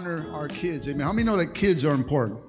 honor our kids. Amen. How many know that kids are important?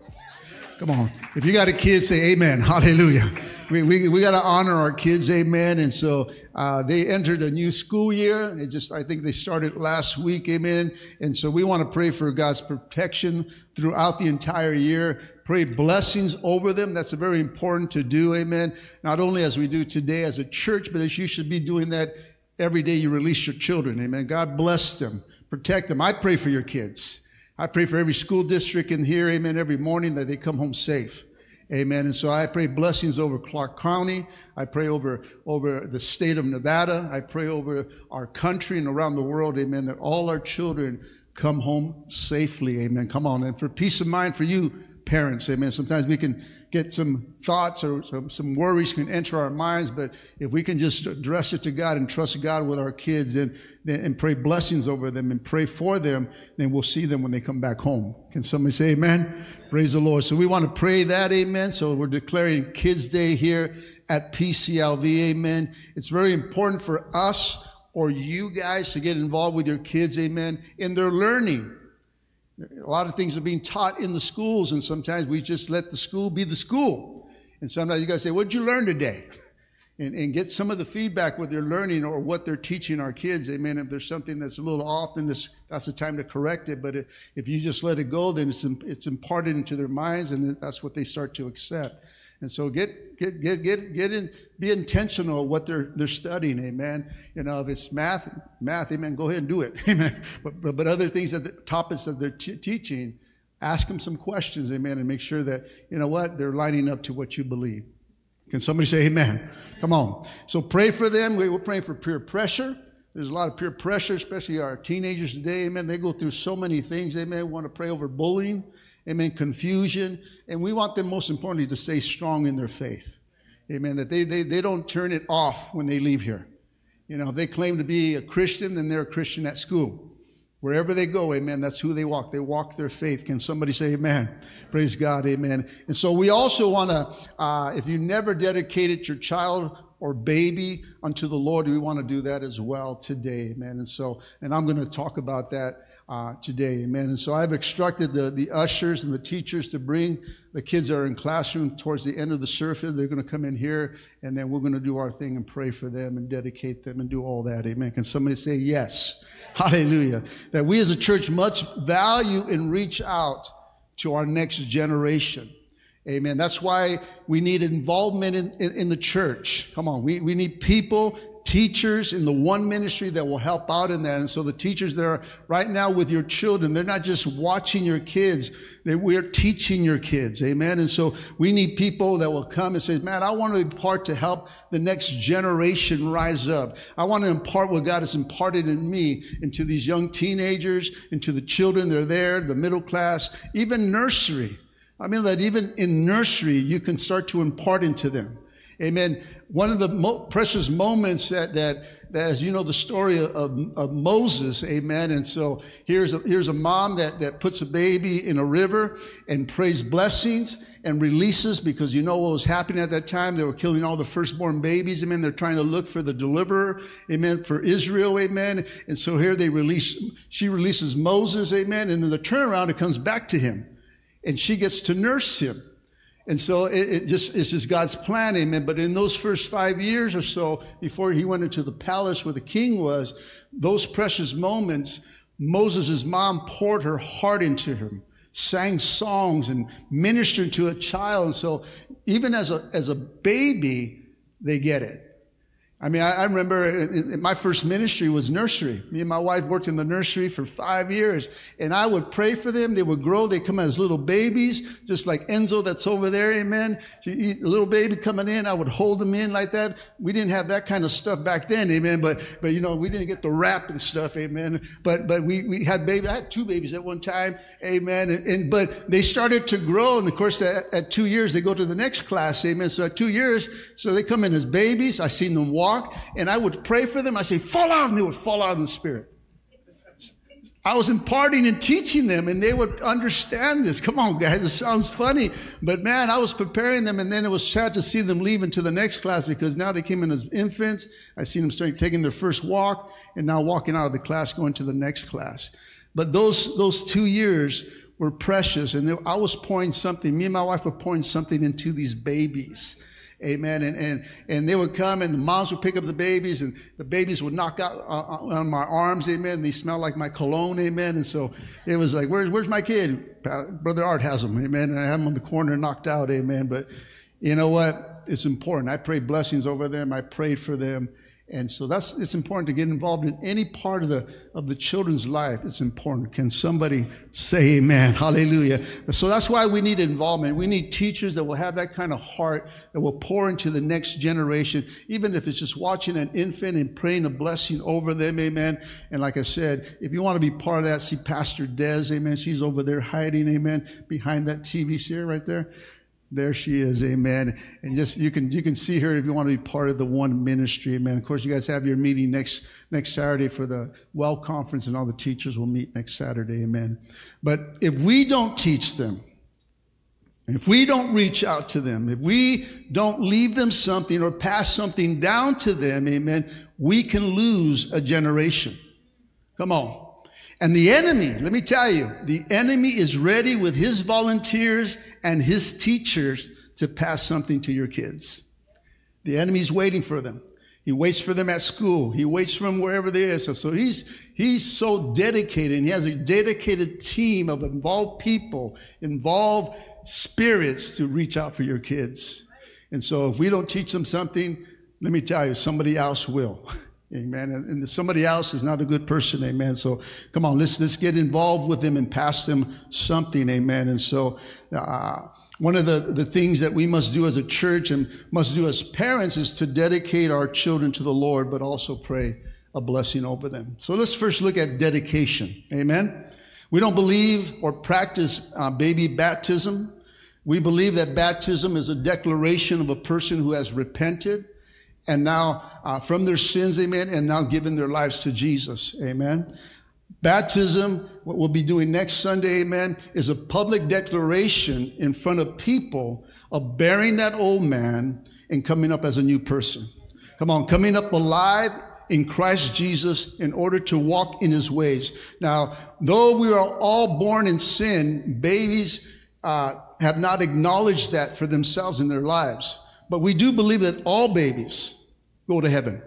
Come on. If you got a kid, say amen. Hallelujah. We, we, we got to honor our kids. Amen. And so, uh, they entered a new school year. It just, I think they started last week. Amen. And so we want to pray for God's protection throughout the entire year. Pray blessings over them. That's very important to do. Amen. Not only as we do today as a church, but as you should be doing that every day you release your children. Amen. God bless them. Protect them. I pray for your kids. I pray for every school district in here, amen, every morning that they come home safe. Amen. And so I pray blessings over Clark County. I pray over, over the state of Nevada. I pray over our country and around the world. Amen. That all our children come home safely. Amen. Come on. And for peace of mind for you, parents. Amen. Sometimes we can get some thoughts or some, some worries can enter our minds, but if we can just address it to God and trust God with our kids and, and pray blessings over them and pray for them, then we'll see them when they come back home. Can somebody say amen? Praise the Lord. So we want to pray that, amen. So we're declaring Kids Day here at PCLV, amen. It's very important for us or you guys to get involved with your kids, amen, in their learning. A lot of things are being taught in the schools, and sometimes we just let the school be the school. And sometimes you guys say, What did you learn today? And, and, get some of the feedback what they're learning or what they're teaching our kids. Amen. If there's something that's a little off, then that's the time to correct it. But if you just let it go, then it's, it's imparted into their minds, and that's what they start to accept. And so get get get get get in, be intentional what they're they're studying, amen. You know, if it's math, math, amen, go ahead and do it, amen. But but, but other things that the topics that they're t- teaching, ask them some questions, amen, and make sure that you know what they're lining up to what you believe. Can somebody say amen? Come on. So pray for them. We're praying for peer pressure. There's a lot of peer pressure, especially our teenagers today. Amen. They go through so many things. Amen. We want to pray over bullying amen, confusion. And we want them, most importantly, to stay strong in their faith. Amen. That they, they, they don't turn it off when they leave here. You know, if they claim to be a Christian, then they're a Christian at school. Wherever they go, amen, that's who they walk. They walk their faith. Can somebody say amen? Praise God, amen. And so we also want to, uh, if you never dedicated your child or baby unto the Lord, we want to do that as well today, amen. And so, and I'm going to talk about that uh, today. Amen. And so I've instructed the, the ushers and the teachers to bring the kids that are in classroom towards the end of the service. They're going to come in here and then we're going to do our thing and pray for them and dedicate them and do all that. Amen. Can somebody say yes? Hallelujah. That we as a church much value and reach out to our next generation. Amen. That's why we need involvement in, in, in, the church. Come on. We, we need people teachers in the one ministry that will help out in that. And so the teachers that are right now with your children, they're not just watching your kids, they, we're teaching your kids. Amen. And so we need people that will come and say, man, I want to be part to help the next generation rise up. I want to impart what God has imparted in me into these young teenagers, into the children that are there, the middle class, even nursery. I mean that even in nursery, you can start to impart into them. Amen. One of the mo- precious moments that, that, that, as you know, the story of, of Moses. Amen. And so here's a, here's a mom that, that puts a baby in a river and prays blessings and releases because you know what was happening at that time. They were killing all the firstborn babies. Amen. They're trying to look for the deliverer. Amen. For Israel. Amen. And so here they release, she releases Moses. Amen. And then the turnaround, it comes back to him and she gets to nurse him. And so it, it, just, it's God's plan, amen. But in those first five years or so, before he went into the palace where the king was, those precious moments, Moses' mom poured her heart into him, sang songs and ministered to a child. And so even as a, as a baby, they get it. I mean, I, I remember my first ministry was nursery. Me and my wife worked in the nursery for five years, and I would pray for them. They would grow. They come as little babies, just like Enzo that's over there. Amen. She eat a little baby coming in, I would hold them in like that. We didn't have that kind of stuff back then. Amen. But but you know, we didn't get the wrap and stuff. Amen. But but we we had baby. I had two babies at one time. Amen. And, and but they started to grow, and of course, at, at two years they go to the next class. Amen. So at two years, so they come in as babies. I seen them walk walk and I would pray for them. I say, fall out, and they would fall out in the spirit. I was imparting and teaching them and they would understand this. Come on, guys, it sounds funny. But man, I was preparing them and then it was sad to see them leave into the next class because now they came in as infants. I seen them starting taking their first walk and now walking out of the class, going to the next class. But those, those two years were precious and I was pouring something, me and my wife were pouring something into these babies. Amen. And, and, and they would come and the moms would pick up the babies and the babies would knock out uh, uh, on my arms. Amen. And they smell like my cologne. Amen. And so it was like, where's, where's my kid? Brother Art has them. Amen. And I had them on the corner knocked out. Amen. But you know what? It's important. I prayed blessings over them. I prayed for them. And so that's, it's important to get involved in any part of the, of the children's life. It's important. Can somebody say amen? Hallelujah. So that's why we need involvement. We need teachers that will have that kind of heart that will pour into the next generation, even if it's just watching an infant and praying a blessing over them. Amen. And like I said, if you want to be part of that, see Pastor Des. Amen. She's over there hiding. Amen. Behind that TV set right there. There she is, amen. And just you can you can see her if you want to be part of the one ministry, amen. Of course, you guys have your meeting next next Saturday for the well conference, and all the teachers will meet next Saturday, amen. But if we don't teach them, if we don't reach out to them, if we don't leave them something or pass something down to them, amen, we can lose a generation. Come on. And the enemy, let me tell you, the enemy is ready with his volunteers and his teachers to pass something to your kids. The enemy's waiting for them. He waits for them at school. He waits for them wherever they are. So, so he's, he's so dedicated and he has a dedicated team of involved people, involved spirits to reach out for your kids. And so if we don't teach them something, let me tell you, somebody else will. Amen. And, somebody else is not a good person. Amen. So come on, let's, let's get involved with them and pass them something. Amen. And so, uh, one of the, the things that we must do as a church and must do as parents is to dedicate our children to the Lord, but also pray a blessing over them. So let's first look at dedication. Amen. We don't believe or practice uh, baby baptism. We believe that baptism is a declaration of a person who has repented and now uh, from their sins, amen, and now giving their lives to Jesus, amen. Baptism, what we'll be doing next Sunday, amen, is a public declaration in front of people of bearing that old man and coming up as a new person. Come on, coming up alive in Christ Jesus in order to walk in his ways. Now, though we are all born in sin, babies uh, have not acknowledged that for themselves in their lives. But we do believe that all babies go to heaven.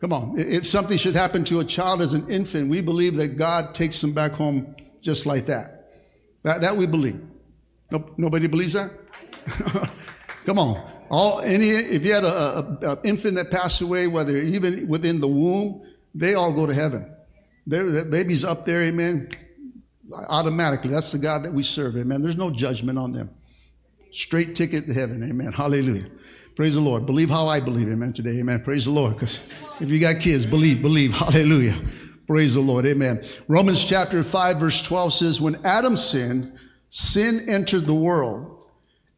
Come on. If something should happen to a child as an infant, we believe that God takes them back home just like that. That, that we believe. No, nobody believes that? Come on. All, any, if you had an infant that passed away, whether even within the womb, they all go to heaven. They're, that baby's up there, amen. Automatically. That's the God that we serve, amen. There's no judgment on them. Straight ticket to heaven. Amen. Hallelujah. Praise the Lord. Believe how I believe. Amen. Today. Amen. Praise the Lord. Because if you got kids, believe, believe. Hallelujah. Praise the Lord. Amen. Romans chapter 5, verse 12 says, When Adam sinned, sin entered the world.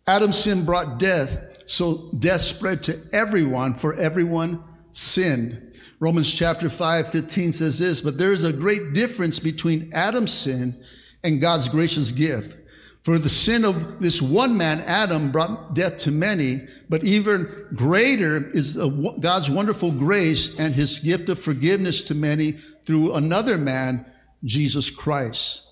Adam's sin brought death, so death spread to everyone, for everyone sinned. Romans chapter 5, 15 says this, But there is a great difference between Adam's sin and God's gracious gift. For the sin of this one man, Adam, brought death to many, but even greater is God's wonderful grace and his gift of forgiveness to many through another man, Jesus Christ.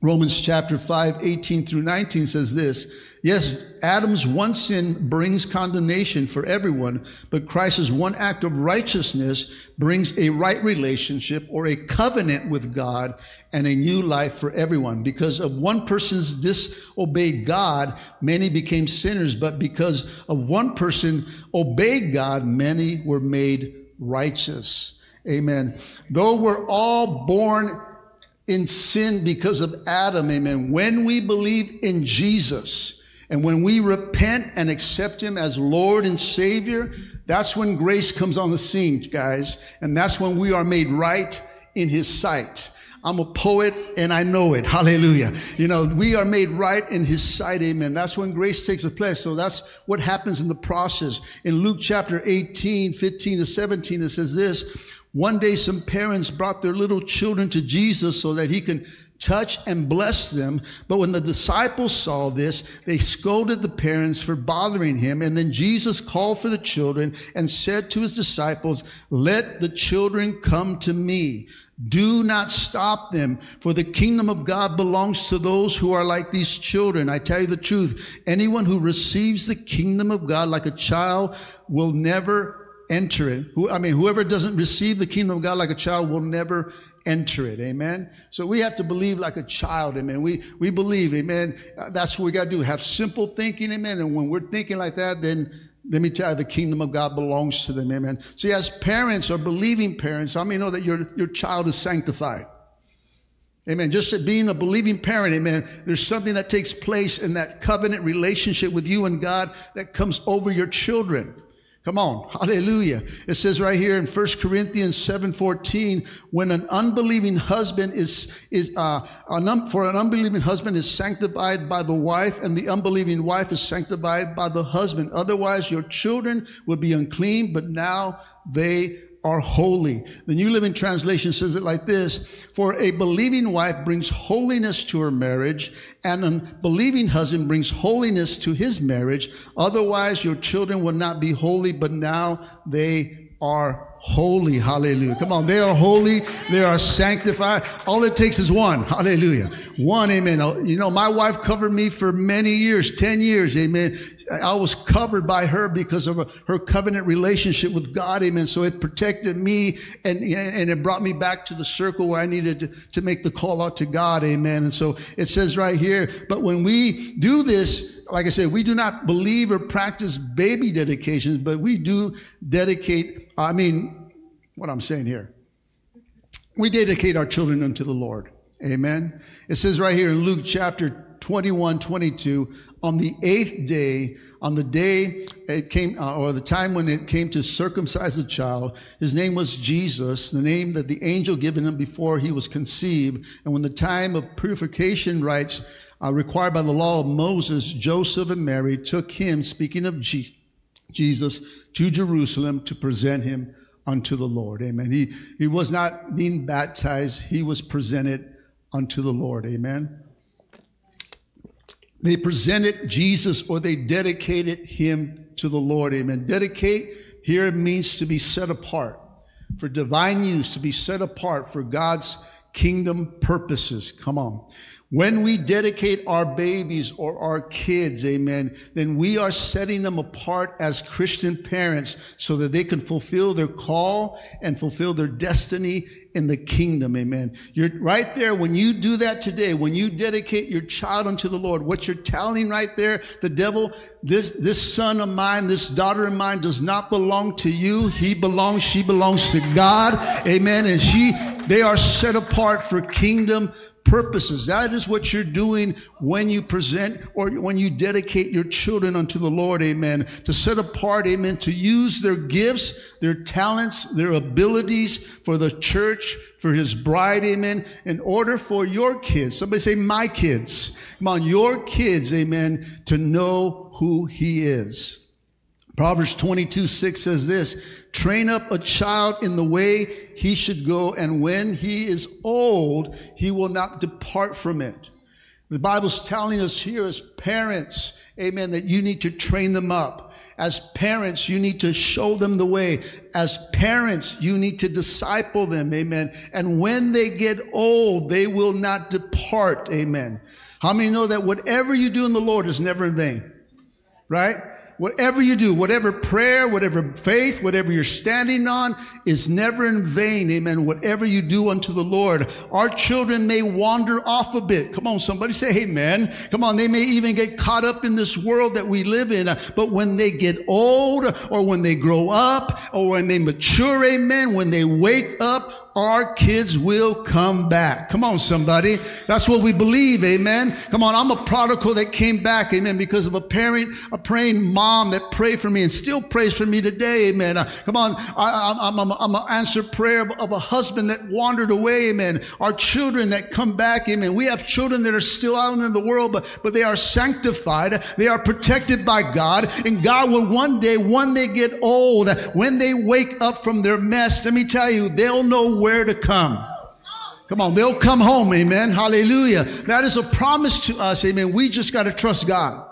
Romans chapter 5, 18 through 19 says this. Yes, Adam's one sin brings condemnation for everyone, but Christ's one act of righteousness brings a right relationship or a covenant with God and a new life for everyone. Because of one person's disobeyed God, many became sinners, but because of one person obeyed God, many were made righteous. Amen. Though we're all born in sin because of Adam, amen. When we believe in Jesus and when we repent and accept Him as Lord and Savior, that's when grace comes on the scene, guys. And that's when we are made right in His sight. I'm a poet and I know it. Hallelujah. You know, we are made right in his sight. Amen. That's when grace takes a place. So that's what happens in the process. In Luke chapter 18, 15 to 17, it says this, one day, some parents brought their little children to Jesus so that he can touch and bless them. But when the disciples saw this, they scolded the parents for bothering him. And then Jesus called for the children and said to his disciples, let the children come to me. Do not stop them, for the kingdom of God belongs to those who are like these children. I tell you the truth. Anyone who receives the kingdom of God like a child will never enter it. Who, I mean, whoever doesn't receive the kingdom of God like a child will never enter it. Amen. So we have to believe like a child. Amen. We, we believe. Amen. Uh, that's what we got to do. Have simple thinking. Amen. And when we're thinking like that, then let me tell you, the kingdom of God belongs to them. Amen. See, as parents or believing parents, I mean, know that your, your child is sanctified. Amen. Just being a believing parent, amen. There's something that takes place in that covenant relationship with you and God that comes over your children. Come on. Hallelujah. It says right here in 1 Corinthians 7:14, when an unbelieving husband is, is, uh, an for an unbelieving husband is sanctified by the wife and the unbelieving wife is sanctified by the husband. Otherwise your children would be unclean, but now they are holy. The New Living Translation says it like this For a believing wife brings holiness to her marriage, and a believing husband brings holiness to his marriage. Otherwise, your children would not be holy, but now they are holy. Hallelujah. Come on. They are holy. They are sanctified. All it takes is one. Hallelujah. One. Amen. You know, my wife covered me for many years, 10 years. Amen. I was covered by her because of her covenant relationship with God. Amen. So it protected me and, and it brought me back to the circle where I needed to, to make the call out to God. Amen. And so it says right here, but when we do this, like I said, we do not believe or practice baby dedications, but we do dedicate, I mean, what I'm saying here. We dedicate our children unto the Lord. Amen. It says right here in Luke chapter 21, 22, on the eighth day, on the day it came, uh, or the time when it came to circumcise the child, his name was Jesus, the name that the angel given him before he was conceived. And when the time of purification rites uh, required by the law of Moses, Joseph and Mary took him, speaking of Jesus, to Jerusalem to present him unto the Lord. Amen. He, he was not being baptized. He was presented unto the Lord. Amen. They presented Jesus or they dedicated him to the Lord. Amen. Dedicate here means to be set apart for divine use, to be set apart for God's kingdom purposes. Come on. When we dedicate our babies or our kids, amen, then we are setting them apart as Christian parents so that they can fulfill their call and fulfill their destiny in the kingdom, amen. You're right there when you do that today, when you dedicate your child unto the Lord, what you're telling right there, the devil, this, this son of mine, this daughter of mine does not belong to you. He belongs, she belongs to God, amen. And she, they are set apart for kingdom purposes. That is what you're doing when you present or when you dedicate your children unto the Lord. Amen. To set apart. Amen. To use their gifts, their talents, their abilities for the church, for his bride. Amen. In order for your kids, somebody say my kids. Come on, your kids. Amen. To know who he is. Proverbs 22, 6 says this, train up a child in the way he should go, and when he is old, he will not depart from it. The Bible's telling us here as parents, amen, that you need to train them up. As parents, you need to show them the way. As parents, you need to disciple them. Amen. And when they get old, they will not depart. Amen. How many know that whatever you do in the Lord is never in vain? Right? Whatever you do, whatever prayer, whatever faith, whatever you're standing on is never in vain. Amen. Whatever you do unto the Lord, our children may wander off a bit. Come on, somebody say amen. Come on. They may even get caught up in this world that we live in. But when they get old or when they grow up or when they mature, amen, when they wake up, our kids will come back. Come on, somebody. That's what we believe. Amen. Come on. I'm a prodigal that came back. Amen. Because of a parent, a praying mom that prayed for me and still prays for me today. Amen. Uh, come on. I, am I'm, I'm, an answered prayer of, of, a husband that wandered away. Amen. Our children that come back. Amen. We have children that are still out in the world, but, but they are sanctified. They are protected by God and God will one day, when they get old, when they wake up from their mess, let me tell you, they'll know where where to come. Come on, they'll come home, amen. Hallelujah. That is a promise to us, amen. We just got to trust God.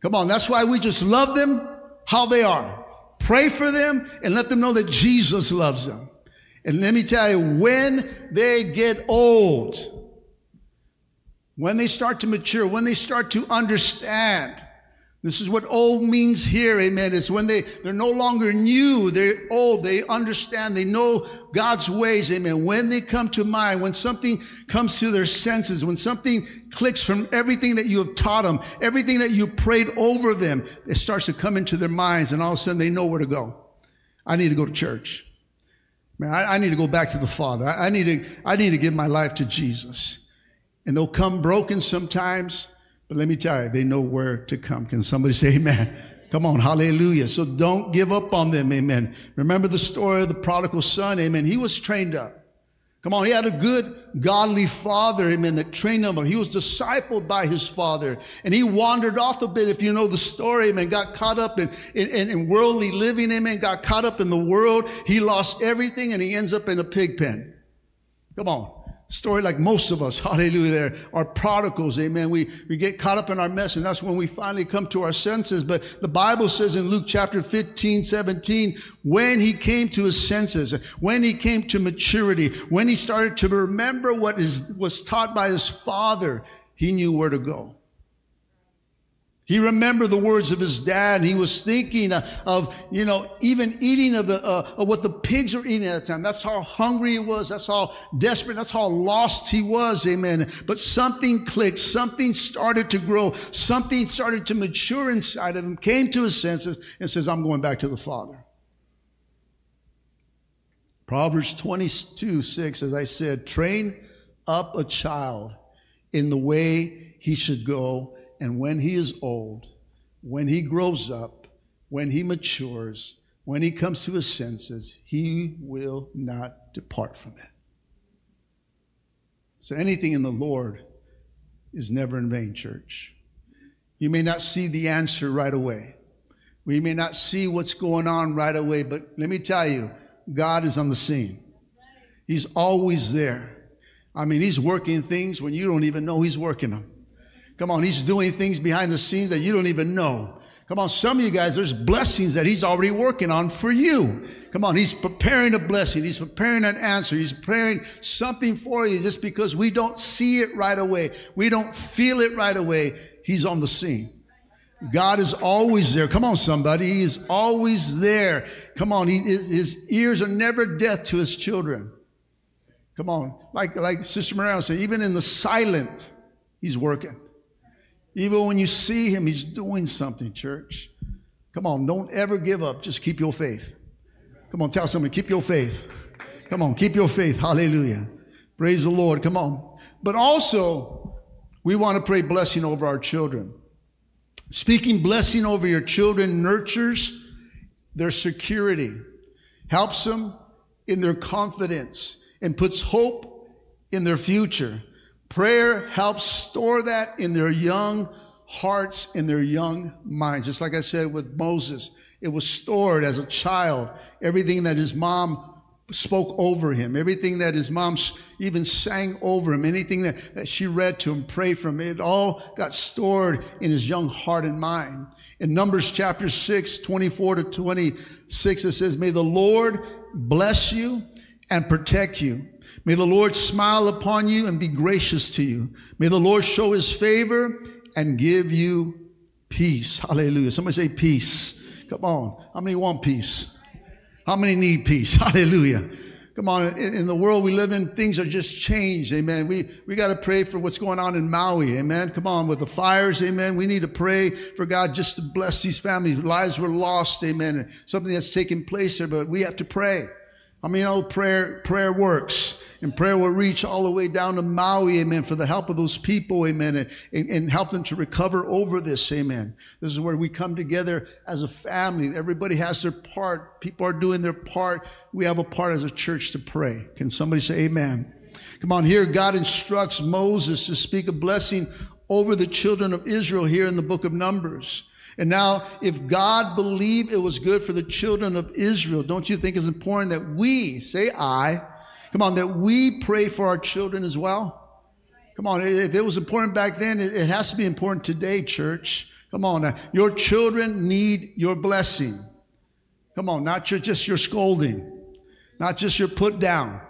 Come on, that's why we just love them how they are. Pray for them and let them know that Jesus loves them. And let me tell you, when they get old, when they start to mature, when they start to understand, this is what old means here, amen. It's when they, they're no longer new, they're old, they understand, they know God's ways, amen. When they come to mind, when something comes to their senses, when something clicks from everything that you have taught them, everything that you prayed over them, it starts to come into their minds and all of a sudden they know where to go. I need to go to church. Man, I, I need to go back to the Father. I, I need to, I need to give my life to Jesus. And they'll come broken sometimes. But let me tell you, they know where to come. Can somebody say amen? Come on, hallelujah. So don't give up on them, amen. Remember the story of the prodigal son, amen. He was trained up. Come on, he had a good, godly father, amen, that trained him. He was discipled by his father. And he wandered off a bit, if you know the story, amen, got caught up in, in, in worldly living, amen, got caught up in the world. He lost everything and he ends up in a pig pen. Come on story like most of us, hallelujah, there are prodigals, amen. We, we get caught up in our mess and that's when we finally come to our senses. But the Bible says in Luke chapter 15, 17, when he came to his senses, when he came to maturity, when he started to remember what is, was taught by his father, he knew where to go. He remembered the words of his dad. He was thinking of, you know, even eating of the, uh, of what the pigs were eating at the time. That's how hungry he was. That's how desperate. That's how lost he was. Amen. But something clicked. Something started to grow. Something started to mature inside of him, came to his senses and says, I'm going back to the Father. Proverbs 22, 6, as I said, train up a child in the way he should go and when he is old, when he grows up, when he matures, when he comes to his senses, he will not depart from it. So anything in the Lord is never in vain, church. You may not see the answer right away. We may not see what's going on right away, but let me tell you, God is on the scene. He's always there. I mean, He's working things when you don't even know He's working them. Come on, he's doing things behind the scenes that you don't even know. Come on, some of you guys, there's blessings that he's already working on for you. Come on, he's preparing a blessing. He's preparing an answer. He's preparing something for you just because we don't see it right away. We don't feel it right away. He's on the scene. God is always there. Come on, somebody. He is always there. Come on. He, his ears are never deaf to his children. Come on. Like, like Sister Mariana said, even in the silent, he's working. Even when you see him, he's doing something, church. Come on, don't ever give up. Just keep your faith. Come on, tell somebody, keep your faith. Come on, keep your faith. Hallelujah. Praise the Lord. Come on. But also, we want to pray blessing over our children. Speaking blessing over your children nurtures their security, helps them in their confidence, and puts hope in their future. Prayer helps store that in their young hearts, in their young minds. Just like I said with Moses, it was stored as a child. Everything that his mom spoke over him, everything that his mom even sang over him, anything that, that she read to him, prayed from, it all got stored in his young heart and mind. In Numbers chapter 6, 24 to 26, it says, May the Lord bless you and protect you. May the Lord smile upon you and be gracious to you. May the Lord show his favor and give you peace. Hallelujah. Somebody say peace. Come on. How many want peace? How many need peace? Hallelujah. Come on, in, in, the world we live in, things are just changed. Amen. We, we got to pray for what's going on in Maui. Amen. Come on, with the fires. Amen. We need to pray for God just to bless these families. Lives were lost. Amen. Something that's taking place there, but we have to pray. I mean, oh, prayer, prayer works. And prayer will reach all the way down to Maui, amen, for the help of those people, amen, and, and, and, help them to recover over this, amen. This is where we come together as a family. Everybody has their part. People are doing their part. We have a part as a church to pray. Can somebody say amen? Come on, here God instructs Moses to speak a blessing over the children of Israel here in the book of Numbers. And now, if God believed it was good for the children of Israel, don't you think it's important that we, say I, come on, that we pray for our children as well? Come on, if it was important back then, it has to be important today, church. Come on, now. your children need your blessing. Come on, not your, just your scolding, not just your put down.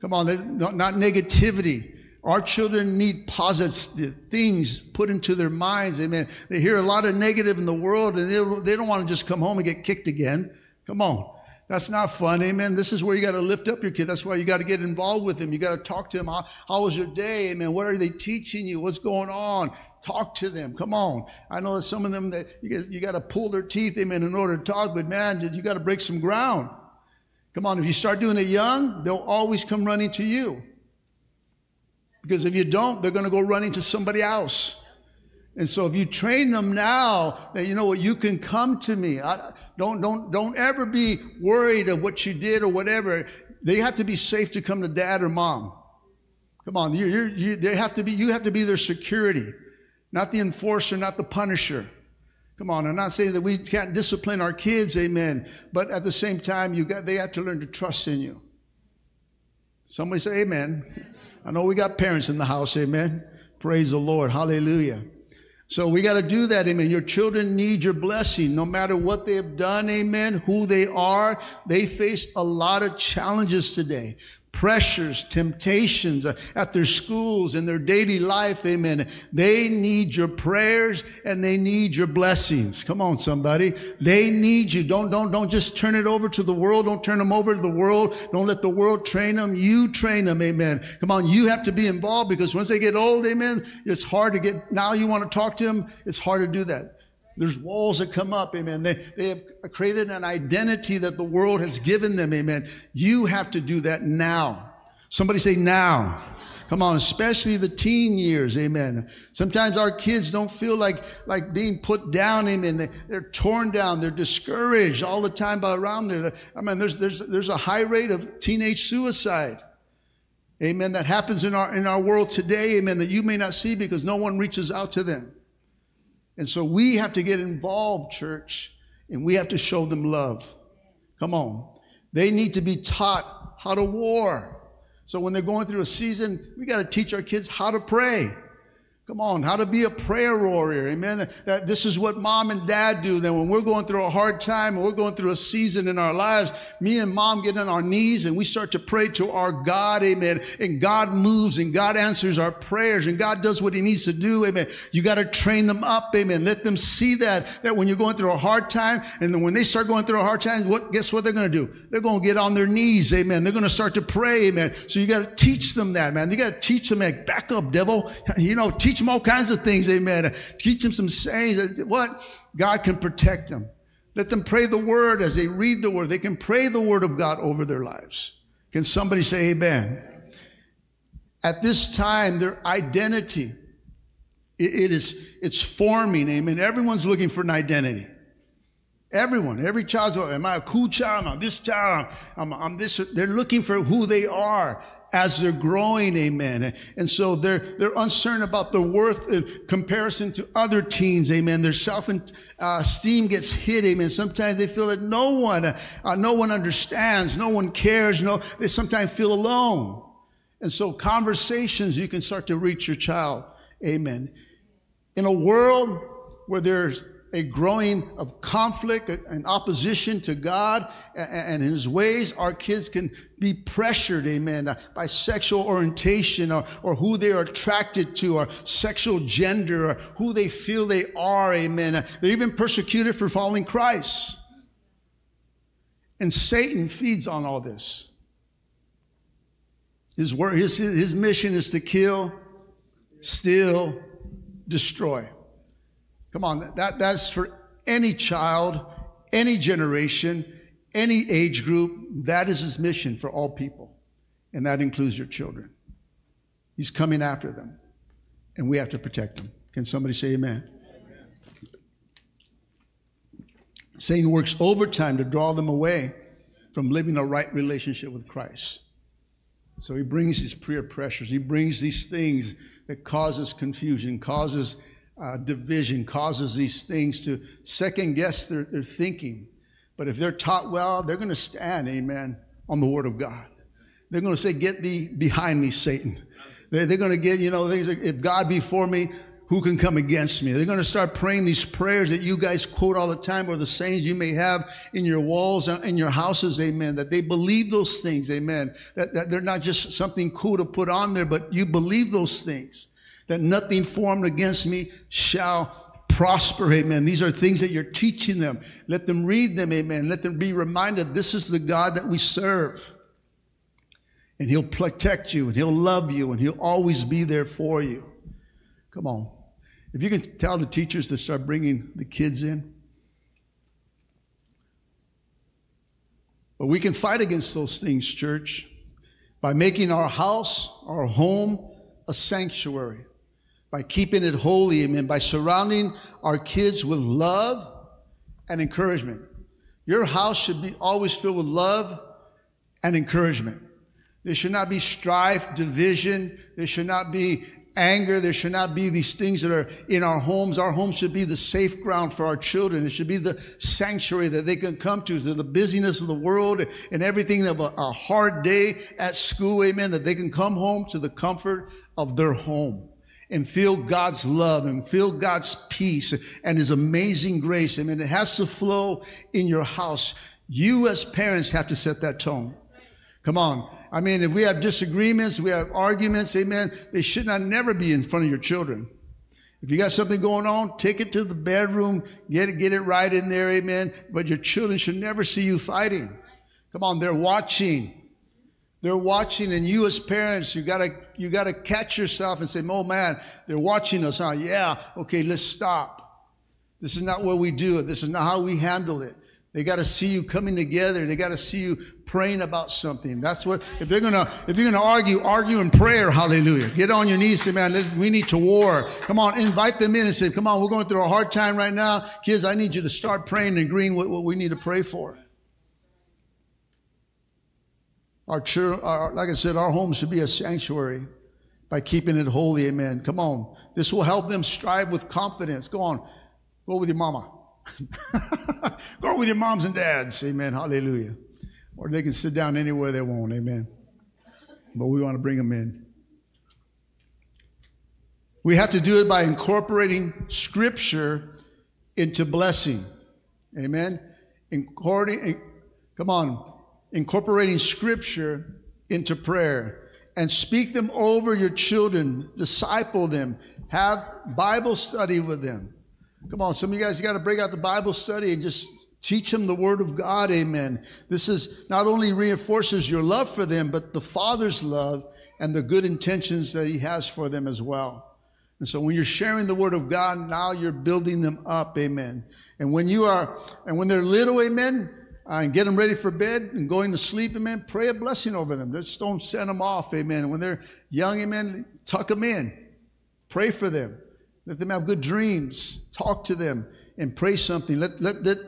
Come on, not negativity. Our children need positive things put into their minds. Amen. They hear a lot of negative in the world and they, they don't want to just come home and get kicked again. Come on. That's not fun. Amen. This is where you got to lift up your kid. That's why you got to get involved with them. You got to talk to them. How, how was your day? Amen. What are they teaching you? What's going on? Talk to them. Come on. I know that some of them that you you got to pull their teeth, amen, in order to talk, but man, you got to break some ground. Come on. If you start doing it young, they'll always come running to you. Because if you don't, they're going to go running to somebody else. And so if you train them now that you know what, you can come to me. I, don't, don't, don't ever be worried of what you did or whatever. They have to be safe to come to dad or mom. Come on. You're, you're, you, they have to be, you have to be their security, not the enforcer, not the punisher. Come on. I'm not saying that we can't discipline our kids. Amen. But at the same time, you got, they have to learn to trust in you. Somebody say amen. I know we got parents in the house, amen. Praise the Lord. Hallelujah. So we got to do that, amen. Your children need your blessing no matter what they have done, amen, who they are. They face a lot of challenges today pressures, temptations uh, at their schools and their daily life. Amen. They need your prayers and they need your blessings. Come on, somebody. They need you. Don't, don't, don't just turn it over to the world. Don't turn them over to the world. Don't let the world train them. You train them. Amen. Come on. You have to be involved because once they get old, amen, it's hard to get, now you want to talk to them. It's hard to do that. There's walls that come up, amen. They, they have created an identity that the world has given them, amen. You have to do that now. Somebody say now. Come on, especially the teen years, amen. Sometimes our kids don't feel like, like being put down, amen. They, they're torn down, they're discouraged all the time by around there. I mean, there's, there's, there's a high rate of teenage suicide. Amen. That happens in our, in our world today, amen, that you may not see because no one reaches out to them. And so we have to get involved, church, and we have to show them love. Come on. They need to be taught how to war. So when they're going through a season, we got to teach our kids how to pray. Come on, how to be a prayer warrior. Amen. That this is what mom and dad do. Then when we're going through a hard time and we're going through a season in our lives, me and mom get on our knees and we start to pray to our God. Amen. And God moves and God answers our prayers and God does what he needs to do. Amen. You got to train them up. Amen. Let them see that, that when you're going through a hard time and when they start going through a hard time, what, guess what they're going to do? They're going to get on their knees. Amen. They're going to start to pray. Amen. So you got to teach them that, man. You got to teach them like, back up, devil. You know, teach them all kinds of things, amen. Teach them some sayings. What? God can protect them. Let them pray the word as they read the word. They can pray the word of God over their lives. Can somebody say amen? At this time, their identity, it is, it's forming, amen. Everyone's looking for an identity. Everyone, every child's, am I a cool child? Am this child? I'm, I'm this. They're looking for who they are as they're growing, amen. And so they're, they're uncertain about their worth in comparison to other teens, amen. Their self-esteem gets hit, amen. Sometimes they feel that no one, uh, no one understands, no one cares, no, they sometimes feel alone. And so conversations, you can start to reach your child, amen. In a world where there's a growing of conflict and opposition to God and his ways, our kids can be pressured, amen, by sexual orientation or, or who they are attracted to or sexual gender or who they feel they are, amen. They're even persecuted for following Christ. And Satan feeds on all this. His, his, his mission is to kill, steal, destroy. Come on, that, that's for any child, any generation, any age group. That is his mission for all people. And that includes your children. He's coming after them. And we have to protect them. Can somebody say amen? amen? Satan works overtime to draw them away from living a right relationship with Christ. So he brings these peer pressures. He brings these things that causes confusion, causes uh, division causes these things to second guess their, their thinking. But if they're taught well, they're going to stand, amen, on the word of God. They're going to say, Get thee behind me, Satan. They're, they're going to get, you know, if God be for me, who can come against me? They're going to start praying these prayers that you guys quote all the time or the sayings you may have in your walls and in your houses, amen, that they believe those things, amen, that, that they're not just something cool to put on there, but you believe those things that nothing formed against me shall prosper. Amen. These are things that you're teaching them. Let them read them. Amen. Let them be reminded this is the God that we serve. And he'll protect you and he'll love you and he'll always be there for you. Come on. If you can tell the teachers to start bringing the kids in. But we can fight against those things, church, by making our house, our home, a sanctuary by keeping it holy, amen, by surrounding our kids with love and encouragement. Your house should be always filled with love and encouragement. There should not be strife, division. There should not be anger. There should not be these things that are in our homes. Our home should be the safe ground for our children. It should be the sanctuary that they can come to through the busyness of the world and everything of a, a hard day at school. Amen. That they can come home to the comfort of their home and feel God's love and feel God's peace and His amazing grace. I mean, it has to flow in your house. You as parents have to set that tone. Come on. I mean, if we have disagreements, we have arguments, amen, they should not never be in front of your children. If you got something going on, take it to the bedroom, get it, get it right in there, amen. But your children should never see you fighting. Come on, they're watching. They're watching, and you as parents, you gotta, you gotta catch yourself and say, oh man, they're watching us, huh? Yeah, okay, let's stop. This is not what we do. it. This is not how we handle it. They got to see you coming together. They got to see you praying about something. That's what, if they're to, if you're to argue, argue in prayer. Hallelujah. Get on your knees. Say, man, we need to war. Come on, invite them in and say, come on, we're going through a hard time right now. Kids, I need you to start praying and agreeing with what we need to pray for. Our, church, our, like I said, our home should be a sanctuary by keeping it holy. Amen. Come on. This will help them strive with confidence. Go on. Go with your mama. Go with your moms and dads. Amen. Hallelujah. Or they can sit down anywhere they want. Amen. But we want to bring them in. We have to do it by incorporating scripture into blessing. Amen. Incorporating, come on incorporating scripture into prayer and speak them over your children, disciple them, have Bible study with them. Come on, some of you guys, got to break out the Bible study and just teach them the Word of God. Amen. This is not only reinforces your love for them, but the Father's love and the good intentions that He has for them as well. And so when you're sharing the Word of God, now you're building them up. Amen. And when you are, and when they're little, amen, uh, and get them ready for bed and going to sleep, amen. Pray a blessing over them. Just don't send them off, amen. When they're young, amen, tuck them in. Pray for them. Let them have good dreams. Talk to them and pray something. Let, let, let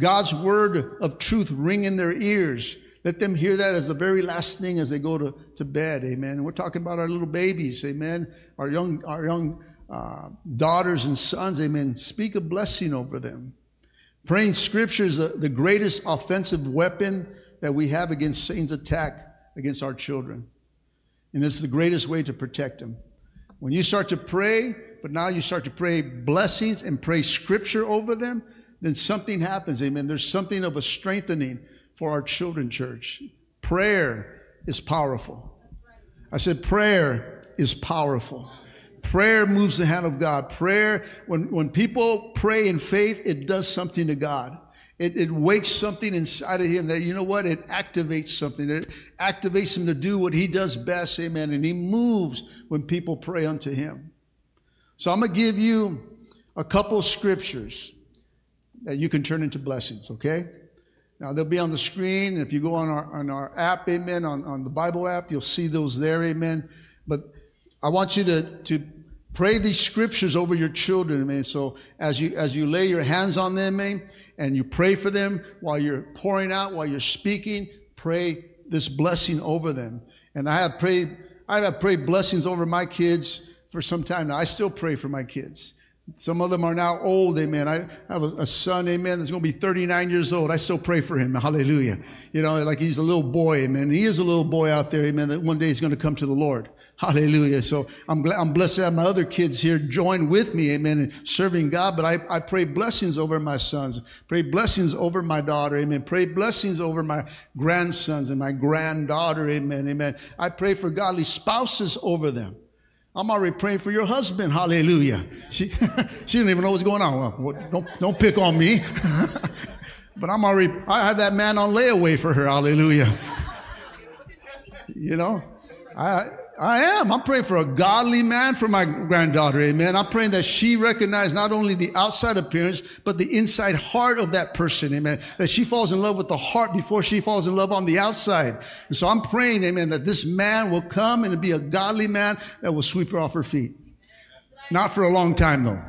God's word of truth ring in their ears. Let them hear that as the very last thing as they go to, to bed. Amen. And we're talking about our little babies. Amen. Our young, our young uh, daughters and sons. Amen. Speak a blessing over them. Praying scripture is the, the greatest offensive weapon that we have against Satan's attack against our children. And it's the greatest way to protect them. When you start to pray, but now you start to pray blessings and pray scripture over them, then something happens. Amen. There's something of a strengthening for our children, church. Prayer is powerful. I said, prayer is powerful. Prayer moves the hand of God. Prayer, when, when people pray in faith, it does something to God. It, it wakes something inside of him that, you know what? It activates something. It activates him to do what he does best. Amen. And he moves when people pray unto him. So I'm going to give you a couple scriptures that you can turn into blessings, okay? Now they'll be on the screen. If you go on our, on our app, amen, on, on the Bible app, you'll see those there, amen. But I want you to, to pray these scriptures over your children, amen. So as you, as you lay your hands on them, amen, and you pray for them while you're pouring out, while you're speaking, pray this blessing over them. And I have prayed, I have prayed blessings over my kids for some time now. I still pray for my kids. Some of them are now old, amen. I have a, son, amen, that's going to be 39 years old. I still pray for him, hallelujah. You know, like he's a little boy, amen. He is a little boy out there, amen, that one day he's going to come to the Lord. Hallelujah. So I'm, glad, I'm blessed to have my other kids here join with me, amen, in serving God. But I, I pray blessings over my sons, pray blessings over my daughter, amen. Pray blessings over my grandsons and my granddaughter, amen, amen. I pray for godly spouses over them. I'm already praying for your husband. Hallelujah. She, she didn't even know what's going on. Well, don't, don't pick on me. but I'm already, I had that man on layaway for her. Hallelujah. you know, I, I am. I'm praying for a godly man for my granddaughter. Amen. I'm praying that she recognize not only the outside appearance, but the inside heart of that person. Amen. That she falls in love with the heart before she falls in love on the outside. And so I'm praying, amen, that this man will come and be a godly man that will sweep her off her feet. Not for a long time though.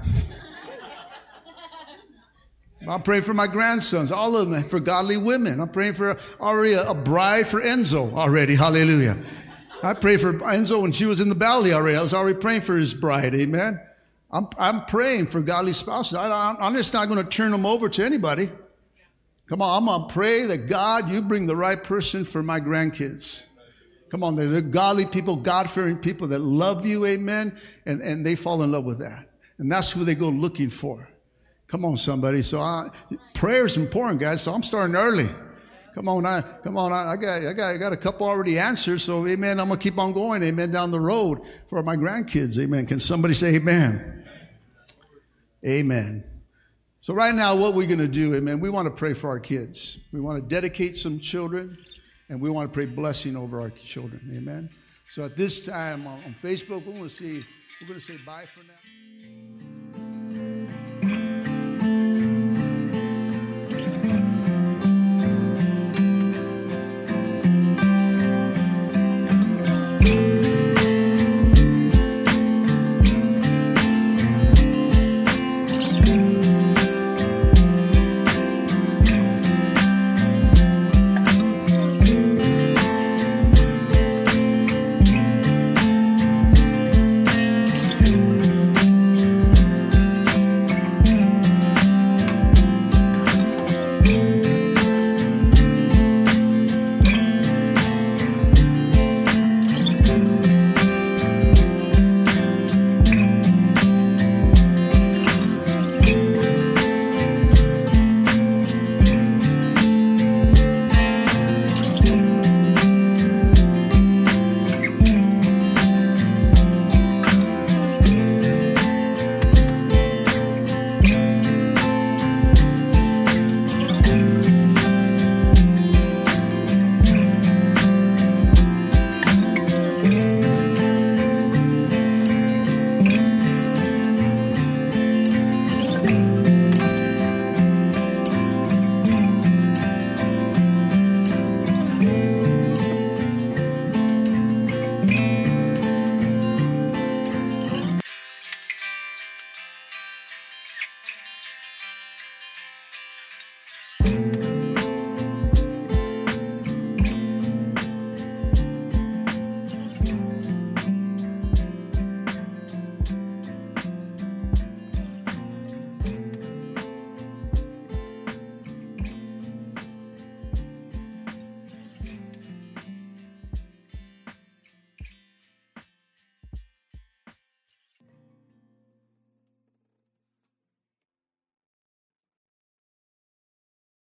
I'm praying for my grandsons, all of them, for godly women. I'm praying for already a, a bride for Enzo already. Hallelujah. I prayed for Enzo when she was in the valley already. I was already praying for his bride. Amen. I'm, I'm praying for godly spouses. I, I'm just not going to turn them over to anybody. Come on, I'm going to pray that God, you bring the right person for my grandkids. Come on, they're, they're godly people, God fearing people that love you, amen, and, and they fall in love with that. And that's who they go looking for. Come on, somebody. So I, prayer is important, guys. So I'm starting early. Come on, I, come on, I, I, got, I got, I got a couple already answered. So, amen. I'm gonna keep on going, amen, down the road for my grandkids, amen. Can somebody say amen? Amen. So, right now, what we're gonna do, amen, we want to pray for our kids. We want to dedicate some children, and we want to pray blessing over our children, amen. So, at this time on, on Facebook, we're gonna we're gonna say bye for now.